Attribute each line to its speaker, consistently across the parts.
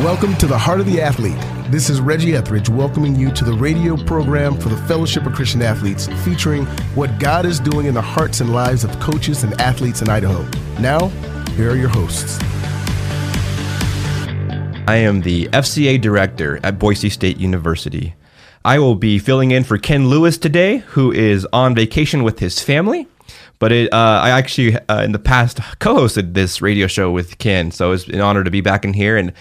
Speaker 1: Welcome to the Heart of the Athlete. This is Reggie Etheridge welcoming you to the radio program for the Fellowship of Christian Athletes, featuring what God is doing in the hearts and lives of coaches and athletes in Idaho. Now, here are your hosts.
Speaker 2: I am the FCA director at Boise State University. I will be filling in for Ken Lewis today, who is on vacation with his family. But it, uh, I actually, uh, in the past, co hosted this radio show with Ken. So it's an honor to be back in here and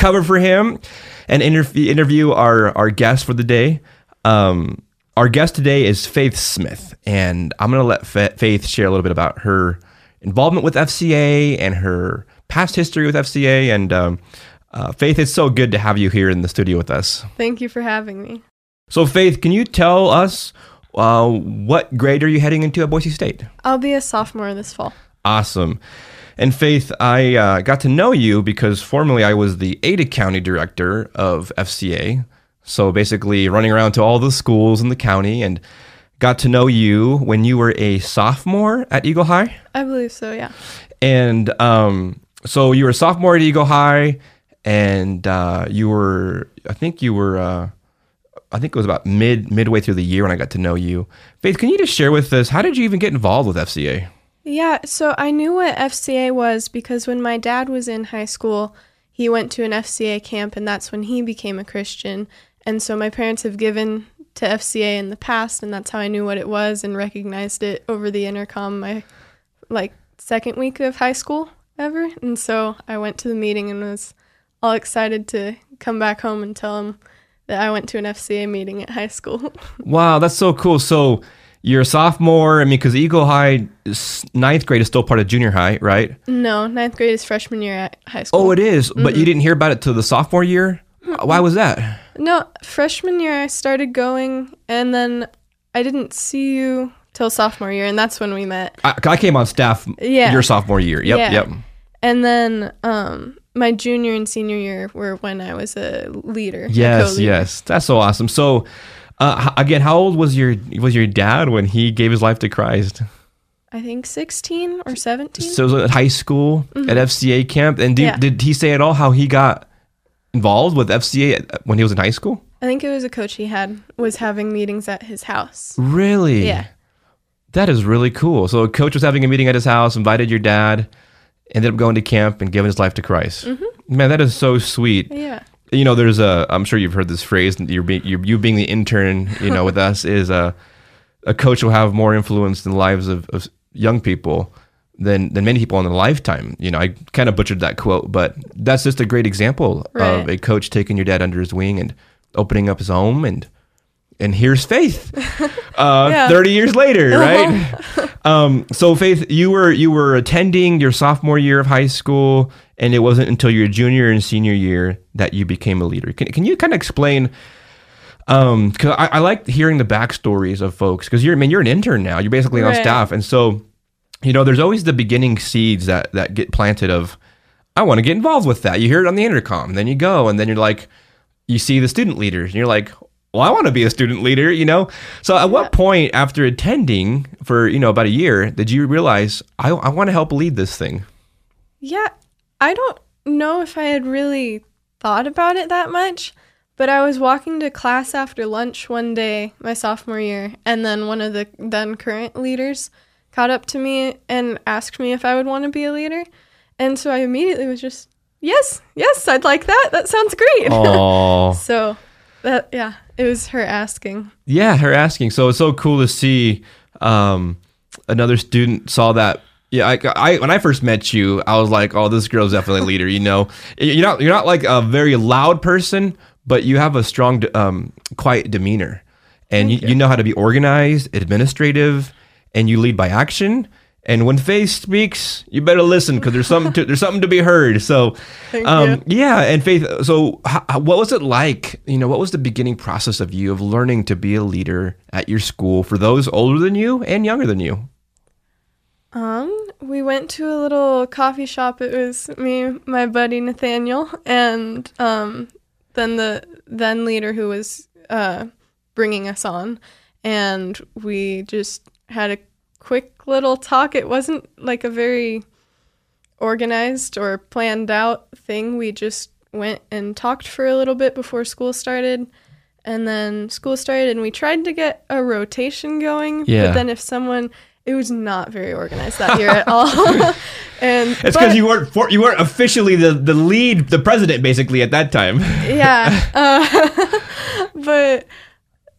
Speaker 2: cover for him and interview, interview our, our guest for the day. Um, our guest today is Faith Smith. And I'm going to let Faith share a little bit about her involvement with FCA and her past history with FCA. And um, uh, Faith, it's so good to have you here in the studio with us.
Speaker 3: Thank you for having me.
Speaker 2: So, Faith, can you tell us uh, what grade are you heading into at Boise State?
Speaker 3: I'll be a sophomore this fall.
Speaker 2: Awesome. And Faith, I uh, got to know you because formerly I was the Ada County director of FCA. So basically, running around to all the schools in the county and got to know you when you were a sophomore at Eagle High.
Speaker 3: I believe so, yeah.
Speaker 2: And um, so you were a sophomore at Eagle High, and uh, you were, I think you were. Uh, I think it was about mid midway through the year when I got to know you. Faith, can you just share with us how did you even get involved with FCA?
Speaker 3: Yeah, so I knew what FCA was because when my dad was in high school, he went to an FCA camp and that's when he became a Christian. And so my parents have given to FCA in the past and that's how I knew what it was and recognized it over the intercom my like second week of high school ever. And so I went to the meeting and was all excited to come back home and tell him that I went to an FCA meeting at high school.
Speaker 2: wow, that's so cool. So you're a sophomore. I mean, because Eagle High ninth grade is still part of junior high, right?
Speaker 3: No, ninth grade is freshman year at high school.
Speaker 2: Oh, it is? Mm-hmm. But you didn't hear about it till the sophomore year. Mm-hmm. Why was that?
Speaker 3: No, freshman year I started going, and then I didn't see you till sophomore year, and that's when we met.
Speaker 2: I, I came on staff. Yeah. your sophomore year. Yep, yeah. yep.
Speaker 3: And then um, my junior and senior year were when I was a leader.
Speaker 2: Yes, a yes, that's so awesome. So, uh, again, how old was your was your dad when he gave his life to Christ?
Speaker 3: I think sixteen or seventeen.
Speaker 2: So it was at high school mm-hmm. at FCA camp, and did, yeah. did he say at all how he got involved with FCA when he was in high school?
Speaker 3: I think it was a coach he had was having meetings at his house.
Speaker 2: Really?
Speaker 3: Yeah.
Speaker 2: That is really cool. So a coach was having a meeting at his house, invited your dad ended up going to camp and giving his life to Christ. Mm-hmm. Man, that is so sweet.
Speaker 3: Yeah.
Speaker 2: You know, there's a. I'm sure you've heard this phrase. You're being you're, you being the intern. You know, with us is a a coach will have more influence in the lives of, of young people than than many people in a lifetime. You know, I kind of butchered that quote, but that's just a great example right. of a coach taking your dad under his wing and opening up his home and and here's Faith, uh, yeah. thirty years later, uh-huh. right? um, so Faith, you were you were attending your sophomore year of high school, and it wasn't until your junior and senior year that you became a leader. Can can you kind of explain? Um, because I, I like hearing the backstories of folks. Because you're, I mean, you're an intern now. You're basically on staff, and so you know, there's always the beginning seeds that that get planted of, I want to get involved with that. You hear it on the intercom, then you go, and then you're like, you see the student leaders, and you're like, well, I want to be a student leader, you know? So at what point after attending for, you know, about a year, did you realize I, I want to help lead this thing?
Speaker 3: Yeah, I don't know if I had really thought about it that much, but I was walking to class after lunch one day, my sophomore year, and then one of the then current leaders caught up to me and asked me if I would want to be a leader. And so I immediately was just, yes, yes, I'd like that. That sounds great. so that, yeah, it was her asking.
Speaker 2: Yeah, her asking. So it's so cool to see um, another student saw that. Yeah, I, I, when I first met you, I was like, "Oh, this girl's definitely a leader." You know, you're not you're not like a very loud person, but you have a strong, um, quiet demeanor, and you, you. you know how to be organized, administrative, and you lead by action. And when Faith speaks, you better listen because there's something to, there's something to be heard. So, um, yeah. And Faith, so how, what was it like? You know, what was the beginning process of you of learning to be a leader at your school for those older than you and younger than you?
Speaker 3: Um, we went to a little coffee shop. It was me, my buddy Nathaniel, and um, then the then leader who was uh, bringing us on, and we just had a quick little talk. It wasn't like a very organized or planned out thing. We just went and talked for a little bit before school started. And then school started, and we tried to get a rotation going.
Speaker 2: Yeah.
Speaker 3: But then if someone, it was not very organized that year at all. and
Speaker 2: It's because you weren't for, you weren't officially the, the lead, the president, basically at that time.
Speaker 3: yeah. Uh, but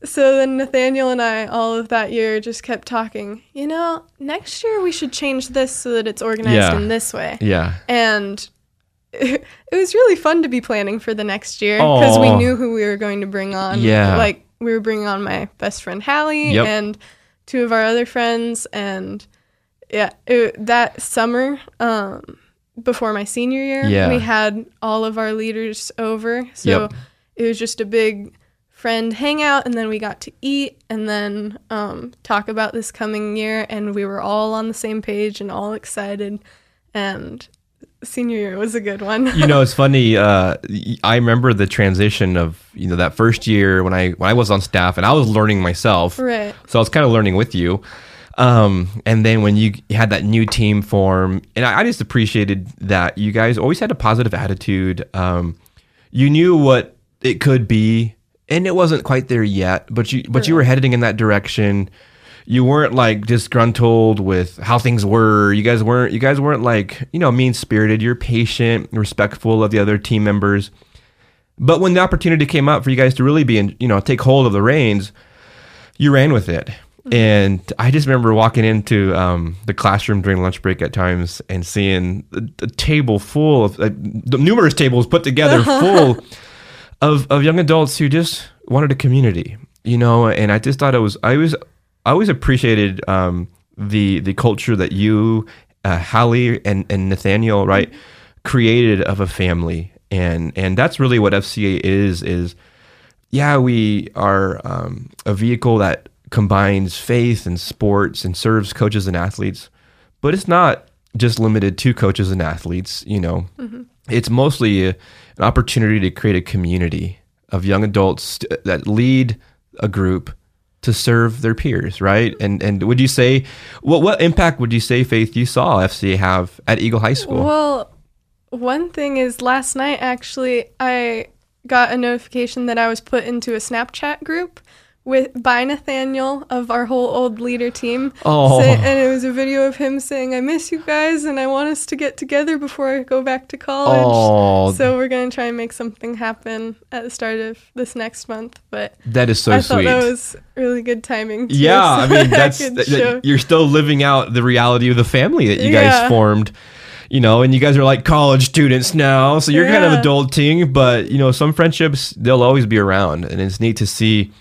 Speaker 3: so then Nathaniel and I, all of that year, just kept talking. You know, next year we should change this so that it's organized
Speaker 2: Yeah.
Speaker 3: in this way.
Speaker 2: Yeah.
Speaker 3: And it, was really fun to be planning for the next year because we knew who we were going to bring on.
Speaker 2: Yeah.
Speaker 3: Like we were bringing on my best friend Hallie
Speaker 2: Yep.
Speaker 3: and two of our other friends. And yeah, it, that summer, um, before my senior year,
Speaker 2: Yeah.
Speaker 3: we had all of our leaders over. So
Speaker 2: Yep.
Speaker 3: it was just a big friend hangout and then we got to eat and then um, talk about this coming year and we were all on the same page and all excited and senior year was a good one
Speaker 2: you know, it's funny. Uh, I remember the transition of you know that first year when I when I was on staff and I was learning myself.
Speaker 3: right
Speaker 2: So I was kind of learning with you. Um, and then when you had that new team form, and I, I just appreciated that you guys always had a positive attitude. Um, you knew what it could be, and it wasn't quite there yet, but you but you were heading in that direction. You weren't like disgruntled with how things were. You guys weren't you guys weren't like, you know, mean spirited. You're patient, respectful of the other team members. But when the opportunity came up for you guys to really be in, you know, take hold of the reins, you ran with it. And I just remember walking into um, the classroom during lunch break at times and seeing the, the table full of uh, the numerous tables put together full of, of young adults who just wanted a community, you know. And I just thought it was I was I always appreciated um, the the culture that you, uh, Hallie and and Nathaniel, right, created of a family, and and that's really what FCA is is yeah, we are um, a vehicle that combines faith and sports and serves coaches and athletes, but it's not just limited to coaches and athletes. You know, it's mostly an opportunity to create a community of young adults that lead a group to serve their peers, right? And and would you say what what impact would you say Faith you saw FCA have at Eagle High School?
Speaker 3: well one thing is last night actually i got a notification that i was put into a snapchat group with by nathaniel of our whole old leader team
Speaker 2: Oh.
Speaker 3: Say- and it was a video of him saying i miss you guys and i want us to get together before i go back to college
Speaker 2: Oh,
Speaker 3: So we're gonna try and make something happen at the start of this next month. But
Speaker 2: that is so
Speaker 3: I
Speaker 2: sweet.
Speaker 3: thought that was really good timing. Too,
Speaker 2: Yeah, I mean that's
Speaker 3: could
Speaker 2: that- you're still living out the reality of the family that you guys
Speaker 3: Yeah.
Speaker 2: formed. You know, and you guys are like college students now, so you're kind of adulting. But you know, some friendships they'll always be around, and it's neat to see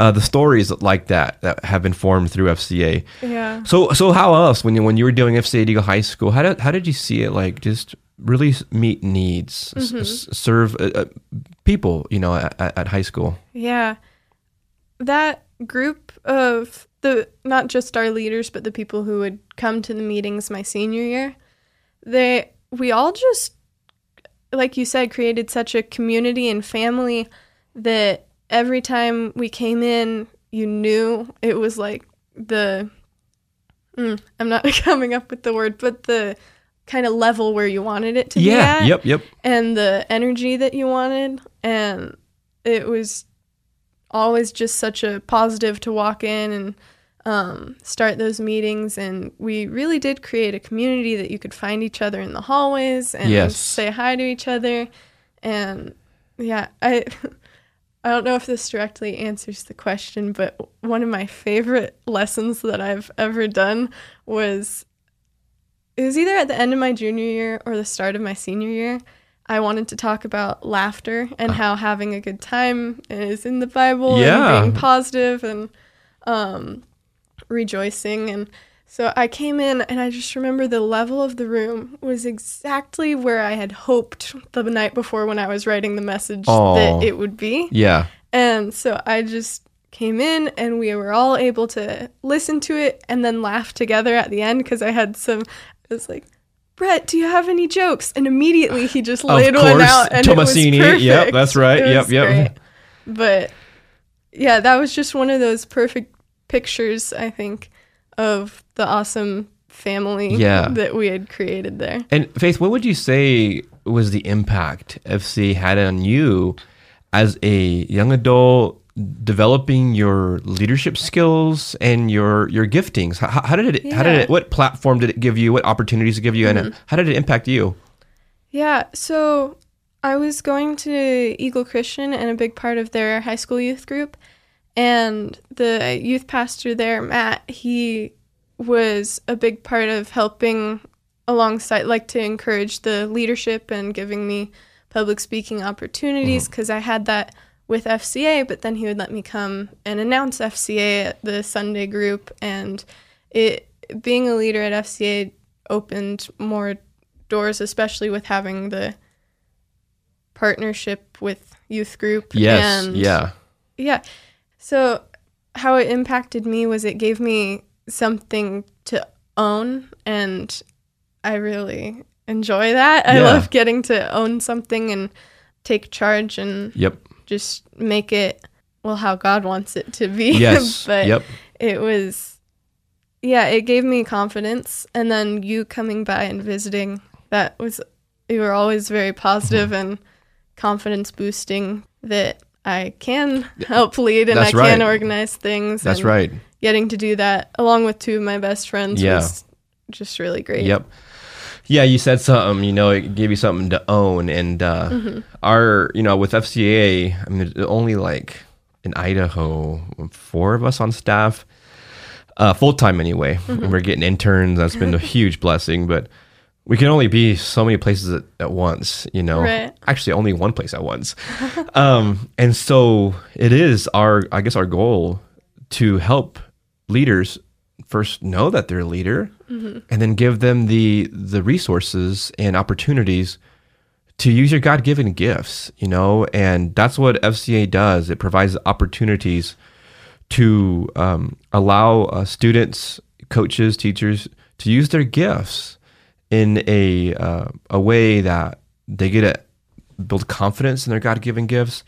Speaker 2: uh, the stories like that that have been formed through FCA.
Speaker 3: yeah.
Speaker 2: So, so how else when you when you were doing FCA Eagle High School? How did how did you see it? Like just really meet needs,
Speaker 3: Mm-hmm.
Speaker 2: s- serve uh, uh, people. You know, at, at high school.
Speaker 3: Yeah. That group of the not just our leaders, but the people who would come to the meetings my senior year, they we all just like you said created such a community and family that every time we came in, you knew it was like the mm, I'm not coming up with the word, but the kind of level where you wanted it to be
Speaker 2: Yeah. Yep. Yep.
Speaker 3: and the energy that you wanted and it was always just such a positive to walk in and um, start those meetings and we really did create a community that you could find each other in the hallways and
Speaker 2: Yes.
Speaker 3: say hi to each other and yeah i i don't know if this directly answers the question but one of my favorite lessons that i've ever done was it was either at the end of my junior year or the start of my senior year. I wanted to talk about laughter and how having a good time is in the Bible
Speaker 2: Yeah.
Speaker 3: and being positive and um, rejoicing. And so I came in and I just remember the level of the room was exactly where I had hoped the night before when I was writing the message that it would be.
Speaker 2: Yeah.
Speaker 3: And so I just came in and we were all able to listen to it and then laugh together at the end because I had some, I was like, Brett, do you have any jokes? And immediately he just laid one
Speaker 2: course,
Speaker 3: out and
Speaker 2: Tomasini.
Speaker 3: it was perfect.
Speaker 2: Yep, that's right.
Speaker 3: It
Speaker 2: Yep, yep.
Speaker 3: great. But yeah, that was just one of those perfect pictures, I think, of the awesome family
Speaker 2: Yeah.
Speaker 3: that we had created there.
Speaker 2: And Faith, what would you say was the impact FCA had on you as a young adult developing your leadership skills and your your giftings? How, how did it how did it what platform did it give you? What opportunities did it give you and mm-hmm. how did it impact you?
Speaker 3: Yeah, so I was going to Eagle Christian and a big part of their high school youth group. And the youth pastor there, Matt, he was a big part of helping alongside, like to encourage the leadership and giving me public speaking opportunities mm-hmm. because I had that with FCA, but then he would let me come and announce FCA at the Sunday group. And it being a leader at FCA opened more doors, especially with having the partnership with youth group.
Speaker 2: Yes.
Speaker 3: and
Speaker 2: yeah.
Speaker 3: yeah. So how it impacted me was it gave me something to own and I really enjoy that. I
Speaker 2: Yeah.
Speaker 3: love getting to own something and take charge and
Speaker 2: Yep.
Speaker 3: just make it well how God wants it to be.
Speaker 2: Yes.
Speaker 3: but
Speaker 2: yep.
Speaker 3: it was yeah, it gave me confidence and then you coming by and visiting that was you were always very positive
Speaker 2: Mm-hmm.
Speaker 3: and confidence boosting that I can help lead and
Speaker 2: That's
Speaker 3: I can organize things.
Speaker 2: That's
Speaker 3: and
Speaker 2: right.
Speaker 3: Getting to do that along with two of my best friends
Speaker 2: Yeah.
Speaker 3: was just really great.
Speaker 2: Yep. Yeah, you said something, you know, it gave you something to own. And uh,
Speaker 3: Mm-hmm.
Speaker 2: our, you know, with FCA, I mean, there's only like in Idaho, four of us on staff, uh, full time anyway.
Speaker 3: Mm-hmm.
Speaker 2: We're getting interns. That's been a huge blessing. But we can only be so many places at, at once, you know.
Speaker 3: Right.
Speaker 2: Actually, only one place at once. um, and so it is our, I guess, our goal to help leaders first know that they're a leader and then give them the the resources and opportunities to use your god-given gifts you know and that's what fca does it provides opportunities to um, allow uh, students coaches teachers to use their gifts in a uh, a way that they get to build confidence in their god-given gifts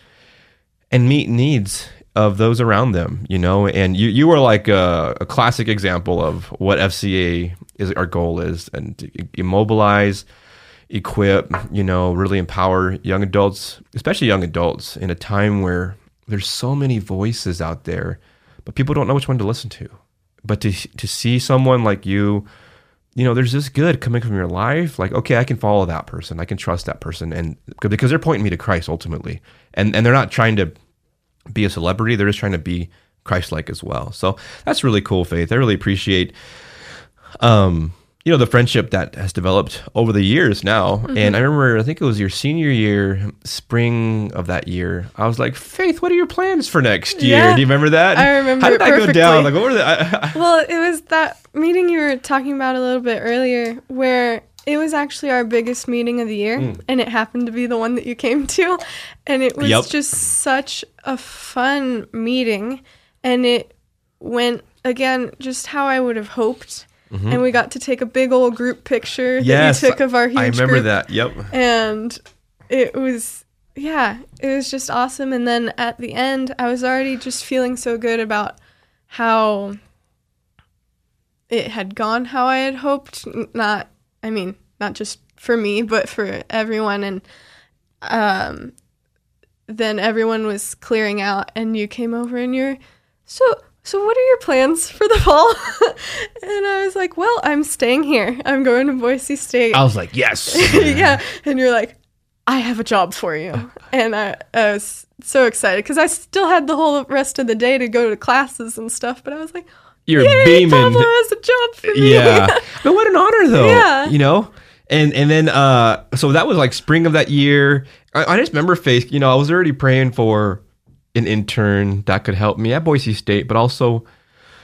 Speaker 2: and meet needs of those around them, you know. And you you are like a, a classic example of what FCA is our goal is, and immobilize, equip, you know, really empower young adults, especially young adults, in a time where there's so many voices out there, but people don't know which one to listen to. But to to see someone like you, you know, there's this good coming from your life. Like, okay, I can follow that person. I can trust that person, and because they're pointing me to Christ ultimately, and and they're not trying to be a celebrity. They're just trying to be Christ-like as well. So that's really cool, Faith. I really appreciate, um, you know, the friendship that has developed over the years now. And mm-hmm. I remember, I think it was your senior year, spring of that year. I was like, Faith, what are your plans for next year?
Speaker 3: Yeah.
Speaker 2: Do you remember that?
Speaker 3: I remember
Speaker 2: How did that go down? Like, what were the? I, I,
Speaker 3: Well, it was that meeting you were talking about a little bit earlier where it was actually our biggest meeting of the year mm. and it happened to be the one that you came to and it was
Speaker 2: Yep.
Speaker 3: just such a fun meeting and it went again just how I would have hoped and we got to take a big old group picture
Speaker 2: yes,
Speaker 3: that we took of our huge
Speaker 2: I remember
Speaker 3: group
Speaker 2: that. Yep.
Speaker 3: and it was yeah it was just awesome and then at the end i was already just feeling so good about how it had gone how i had hoped not i mean not just for me but for everyone and um then everyone was clearing out and you came over and you're so so what are your plans for the fall and i was like well i'm staying here i'm going to boise state
Speaker 2: I was like, yes.
Speaker 3: yeah. And you're like, I have a job for you. And I, I was so excited because I still had the whole rest of the day to go to classes and stuff. But I was like,
Speaker 2: You're
Speaker 3: Yay,
Speaker 2: beaming.
Speaker 3: Pablo has a job for me.
Speaker 2: yeah but what an honor though
Speaker 3: Yeah.
Speaker 2: you know and and then uh so that was like spring of that year I, I just remember faith you know i was already praying for an intern that could help me at boise state but also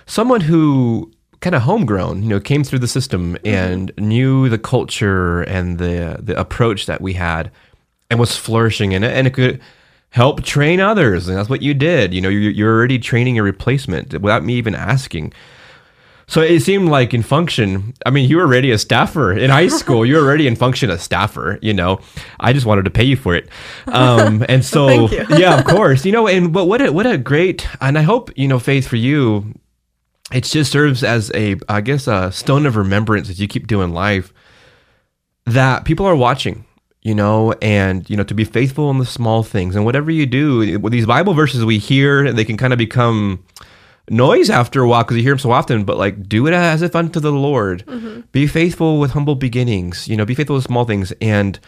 Speaker 2: someone who kind of homegrown you know came through the system mm-hmm. and knew the culture and the the approach that we had and was flourishing in it and it could help train others and that's what you did. You know you're, you're already training a replacement without me even asking so it seemed like in function, I mean, you were already a staffer in high school. You were already in function a staffer, you know. I just wanted to pay you for it. Um, and so, yeah, of course, you know, and but what a, what a great, and I hope, you know, Faith, for you, it just serves as a, I guess, a stone of remembrance as you keep doing life that people are watching. you know, and you know to be faithful in the small things and whatever you do. With these Bible verses we hear, they can kind of become noise after a while because you hear them so often. But like, do it as if unto the Lord. Be faithful with humble beginnings. You know, be faithful with small things and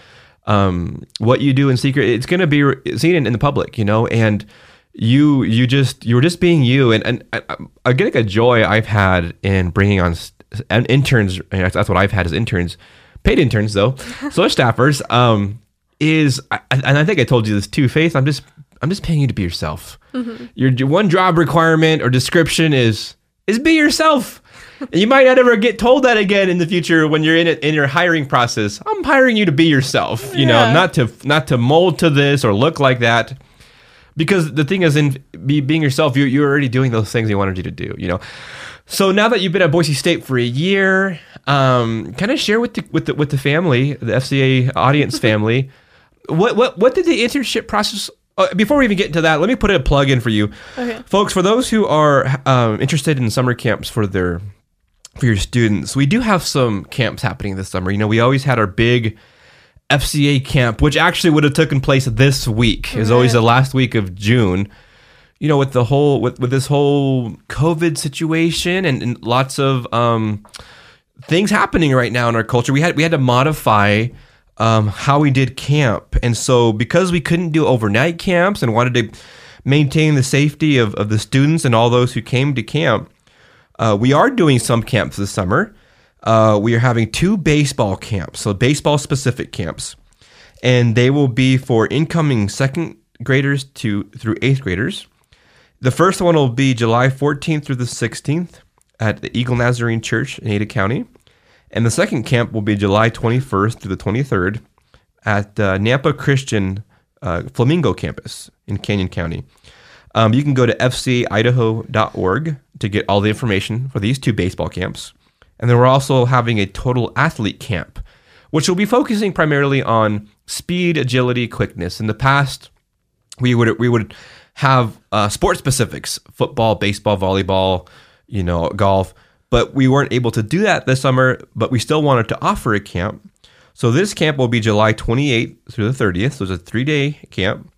Speaker 2: um, what you do in secret, it's going to be re- seen in, in the public, you know, and you you just you're just being you and and I, I get like a joy I've had in bringing on st- and interns and that's, what I've had as interns paid interns though so staffers um is I, and I think I told you this too Faith I'm just I'm just paying you to be yourself. Your, your one job requirement or description is is be yourself. And you might not ever get told that again in the future when you're in it in your hiring process. I'm hiring you to be yourself you know not to not to mold to this or look like that. Because the thing is in be, being yourself you, you're already doing those things they wanted you to do you know. So now that you've been at boise state for a year um, kind of share with the with the with the family the fca audience family? What what what did the internship process uh, before we even get into that let me put a plug in for you
Speaker 3: Okay.
Speaker 2: folks for those who are um, interested in summer camps for their for your students we do have some camps happening this summer you know we always had our big FCA camp, which actually would have taken place this week, is always the last week of June. You know, with the whole with, with this whole COVID situation and, and lots of um, things happening right now in our culture, we had we had to modify um, how we did camp, and so because we couldn't do overnight camps and wanted to maintain the safety of, of the students and all those who came to camp, uh, we are doing some camps this summer. Uh, we are having two baseball camps, so baseball specific camps, and they will be for incoming second graders to through eighth graders. The first one will be July 14th through the 16th at the Eagle Nazarene Church in Ada County, and the second camp will be July 21st through the 23rd at uh, Nampa Christian uh, Flamingo campus in Canyon County. Um, you can go to fcaidaho.org to get all the information for these two baseball camps. And then we're also having a total athlete camp, which will be focusing primarily on speed, agility, quickness. In the past, we would we would have uh, sport specifics: football, baseball, volleyball, you know, golf. But we weren't able to do that this summer. But we still wanted to offer a camp. So this camp will be July 28th through the 30th. So it's a three day camp,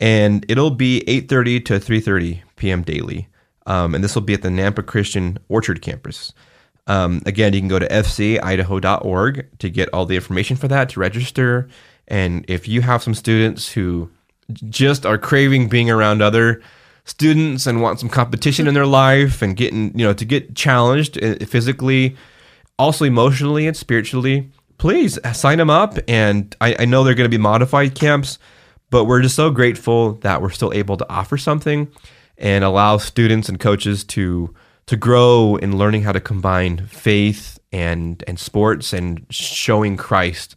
Speaker 2: and it'll be 8:30 to 3:30 p.m. daily. Um, and this will be at the Nampa Christian Orchard campus. Um, again, you can go to fcaidaho.org to get all the information for that to register. And if you have some students who just are craving being around other students and want some competition in their life and getting, you know, to get challenged uh, physically, also emotionally and spiritually, please sign them up. And I, I know they're going to be modified camps, but we're just so grateful that we're still able to offer something and allow students and coaches to to grow in learning how to combine faith and and sports and showing Christ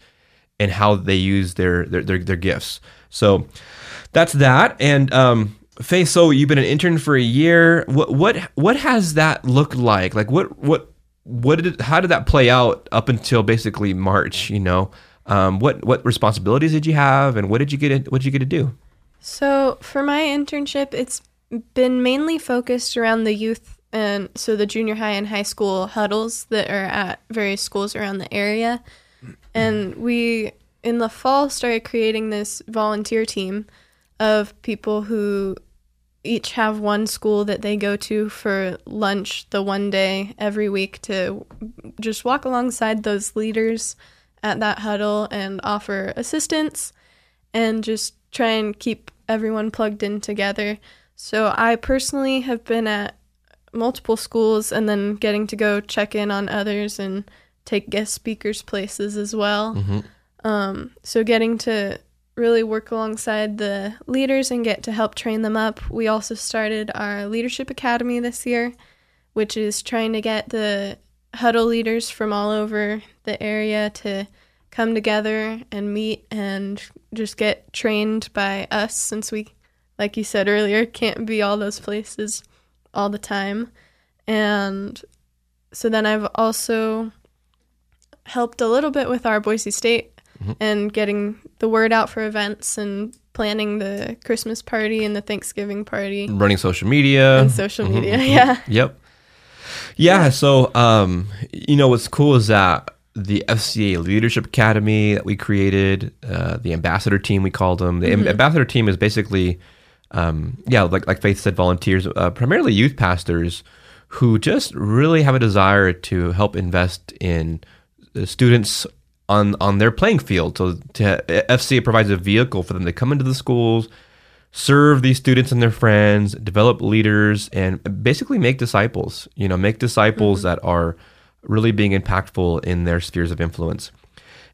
Speaker 2: and how they use their their their, their gifts. So that's that. And um, Faith, so you've been an intern for a year. What what what has that looked like? Like what what what did how did that play out up until basically March? You know, um, what what responsibilities did you have, and what did you get? What did you get to do?
Speaker 3: So for my internship, it's been mainly focused around the youth and so the junior high and high school huddles that are at various schools around the area. And we in the fall started creating this volunteer team of people who each have one school that they go to for lunch the one day every week to just walk alongside those leaders at that huddle and offer assistance and just try and keep everyone plugged in together. So I personally have been at multiple schools and then getting to go check in on others and take guest speakers places as well. Um, so getting to really work alongside the leaders and get to help train them up. We also started our leadership academy this year, which is trying to get the huddle leaders from all over the area to come together and meet and just get trained by us since we like you said earlier can't be all those places all the time. And so then I've also helped a little bit with our Boise State and getting the word out for events and planning the Christmas party and the Thanksgiving party
Speaker 2: Running social media
Speaker 3: and social media. Yeah.
Speaker 2: Yep. Yeah, so um, you know what's cool is that the FCA Leadership Academy that we created, uh, the ambassador team we called them. The am- ambassador team is basically, um, yeah, like like Faith said, volunteers, uh, primarily youth pastors who just really have a desire to help invest in students on on their playing field. So to, FCA provides a vehicle for them to come into the schools, serve these students and their friends, develop leaders, and basically make disciples. You know, make disciples mm-hmm. that are really being impactful in their spheres of influence.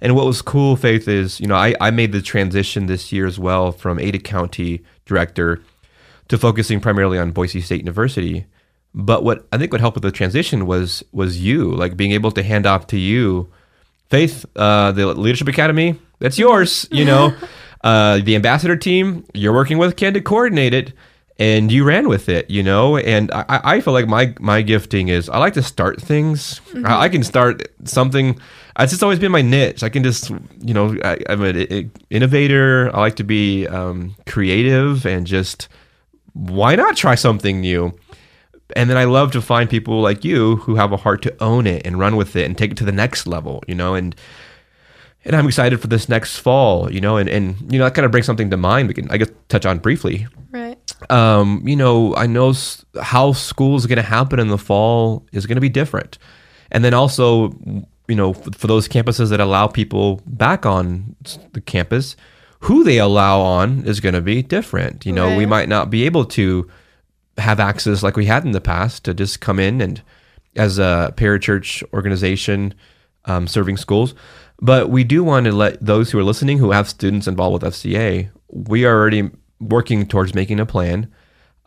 Speaker 2: And what was cool, Faith, is you know I, I made the transition this year as well from Ada County director to focusing primarily on Boise State University. But what I think would help with the transition was was you, like being able to hand off to you, Faith, uh, the Leadership Academy, that's yours. You know, uh, the ambassador team, you're working with Ken to coordinate it, and you ran with it. You know, and I, I feel like my my gifting is I like to start things. I, I can start something. It's just always been my niche. I can just, you know, I, I'm an innovator. I like to be um, creative and just why not try something new? And then I love to find people like you who have a heart to own it and run with it and take it to the next level, you know, and and I'm excited for this next fall, you know, and, and you know, that kind of brings something to mind we can I guess touch on briefly.
Speaker 3: Right.
Speaker 2: Um, you know, I know how school is going to happen in the fall is going to be different. And then also, you know, f- for those campuses that allow people back on the campus, who they allow on is going to be different. You know, we might not be able to have access like we had in the past to just come in and as a parachurch organization um, serving schools. But we do want to let those who are listening who have students involved with FCA, we are already working towards making a plan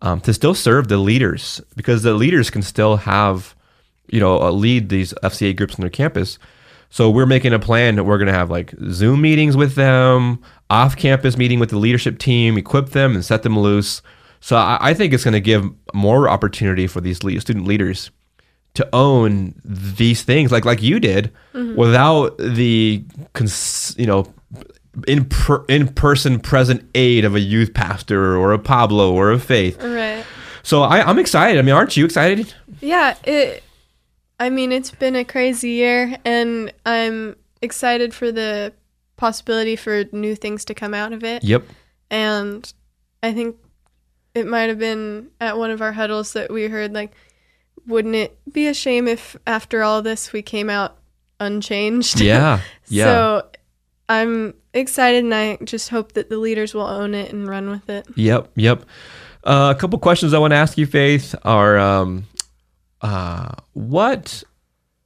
Speaker 2: um, to still serve the leaders because the leaders can still have, you know, uh, lead these FCA groups on their campus. So we're making a plan that we're going to have like Zoom meetings with them, off campus meeting with the leadership team, equip them and set them loose. So I, I think it's going to give more opportunity for these lead, student leaders to own these things like like you did mm-hmm. without the cons- you know in per, in person present aid of a youth pastor or a Pablo or a Faith.
Speaker 3: Right.
Speaker 2: So I, I'm excited. I mean, aren't you excited?
Speaker 3: Yeah, it I mean, it's been a crazy year and I'm excited for the possibility for new things to come out of it.
Speaker 2: Yep.
Speaker 3: And I think it might have been at one of our huddles that we heard like wouldn't it be a shame if after all this we came out unchanged?
Speaker 2: Yeah. Yeah.
Speaker 3: So I'm excited and I just hope that the leaders will own it and run with it.
Speaker 2: Yep, yep. Uh, a couple questions I want to ask you, Faith, are um, uh, what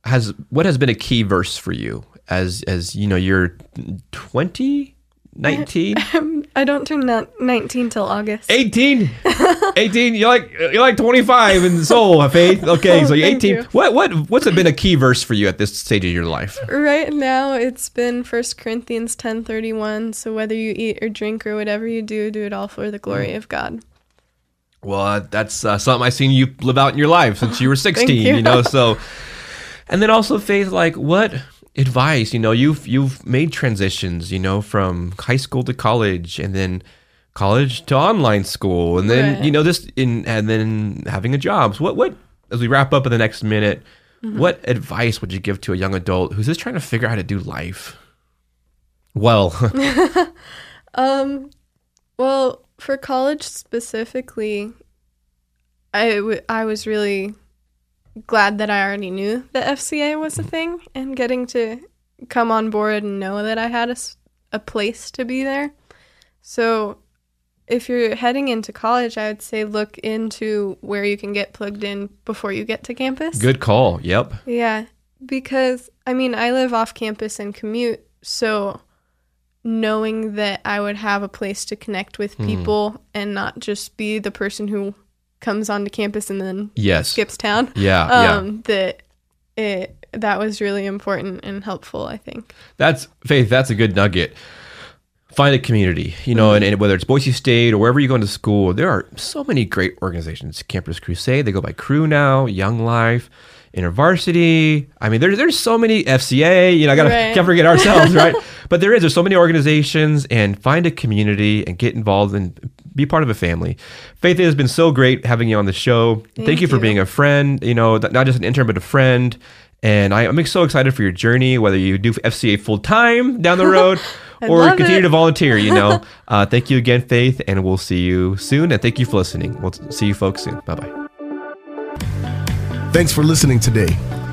Speaker 2: has what has been a key verse for you as as you know you're 20, 19,
Speaker 3: I don't turn 19 till August.
Speaker 2: 18, 18. You're like you're like 25 in soul, Faith. Okay, so you're 18.
Speaker 3: you.
Speaker 2: What what what's been a key verse for you at this stage of your life?
Speaker 3: Right now it's been First Corinthians 10:31, so whether you eat or drink or whatever you do, do it all for the
Speaker 2: Mm.
Speaker 3: glory of God.
Speaker 2: Well, uh, that's uh, something I've seen you live out in your life since you were 16,
Speaker 3: you.
Speaker 2: you. know, so and then also faith like what advice, you know, you've you've made transitions, you know, from high school to college and then college to online school and then
Speaker 3: Right.
Speaker 2: you know this in and then having a job. So what what as we wrap up in the next minute, what advice would you give to a young adult who's just trying to figure out how to do life? Well,
Speaker 3: Um well, for college specifically, I w- I was really glad that I already knew that FCA was a thing and getting to come on board and know that I had a, a place to be there. So, if you're heading into college, I would say look into where you can get plugged in before you get to campus.
Speaker 2: good call. Yep.
Speaker 3: Yeah, because I mean, I live off campus and commute, so knowing that I would have a place to connect with
Speaker 2: Hmm.
Speaker 3: people and not just be the person who comes onto campus and then
Speaker 2: Yes.
Speaker 3: skips town,
Speaker 2: Yeah, yeah.
Speaker 3: um, that it that was really important and helpful. I think.
Speaker 2: That's Faith. That's a good nugget. Find a community, you know, and, and whether it's Boise State or wherever you go into school, there are so many great organizations. Campus Crusade, they go by Cru now, Young Life, InterVarsity. I mean, there's there's so many FCA. You know, I gotta
Speaker 3: Right.
Speaker 2: can't forget ourselves, right? but there is. There's so many organizations, and find a community and get involved and be part of a family. Faith, it has been so great having you on the show. Thank,
Speaker 3: Thank
Speaker 2: you for
Speaker 3: you.
Speaker 2: being a friend. You know, not just an intern, but a friend. And I, I'm so excited for your journey, whether you do FCA full time down the road or continue
Speaker 3: it.
Speaker 2: to volunteer. You know, uh, thank you again, Faith, and we'll see you soon. And thank you for listening. We'll see you folks soon. Bye bye.
Speaker 1: Thanks for listening today.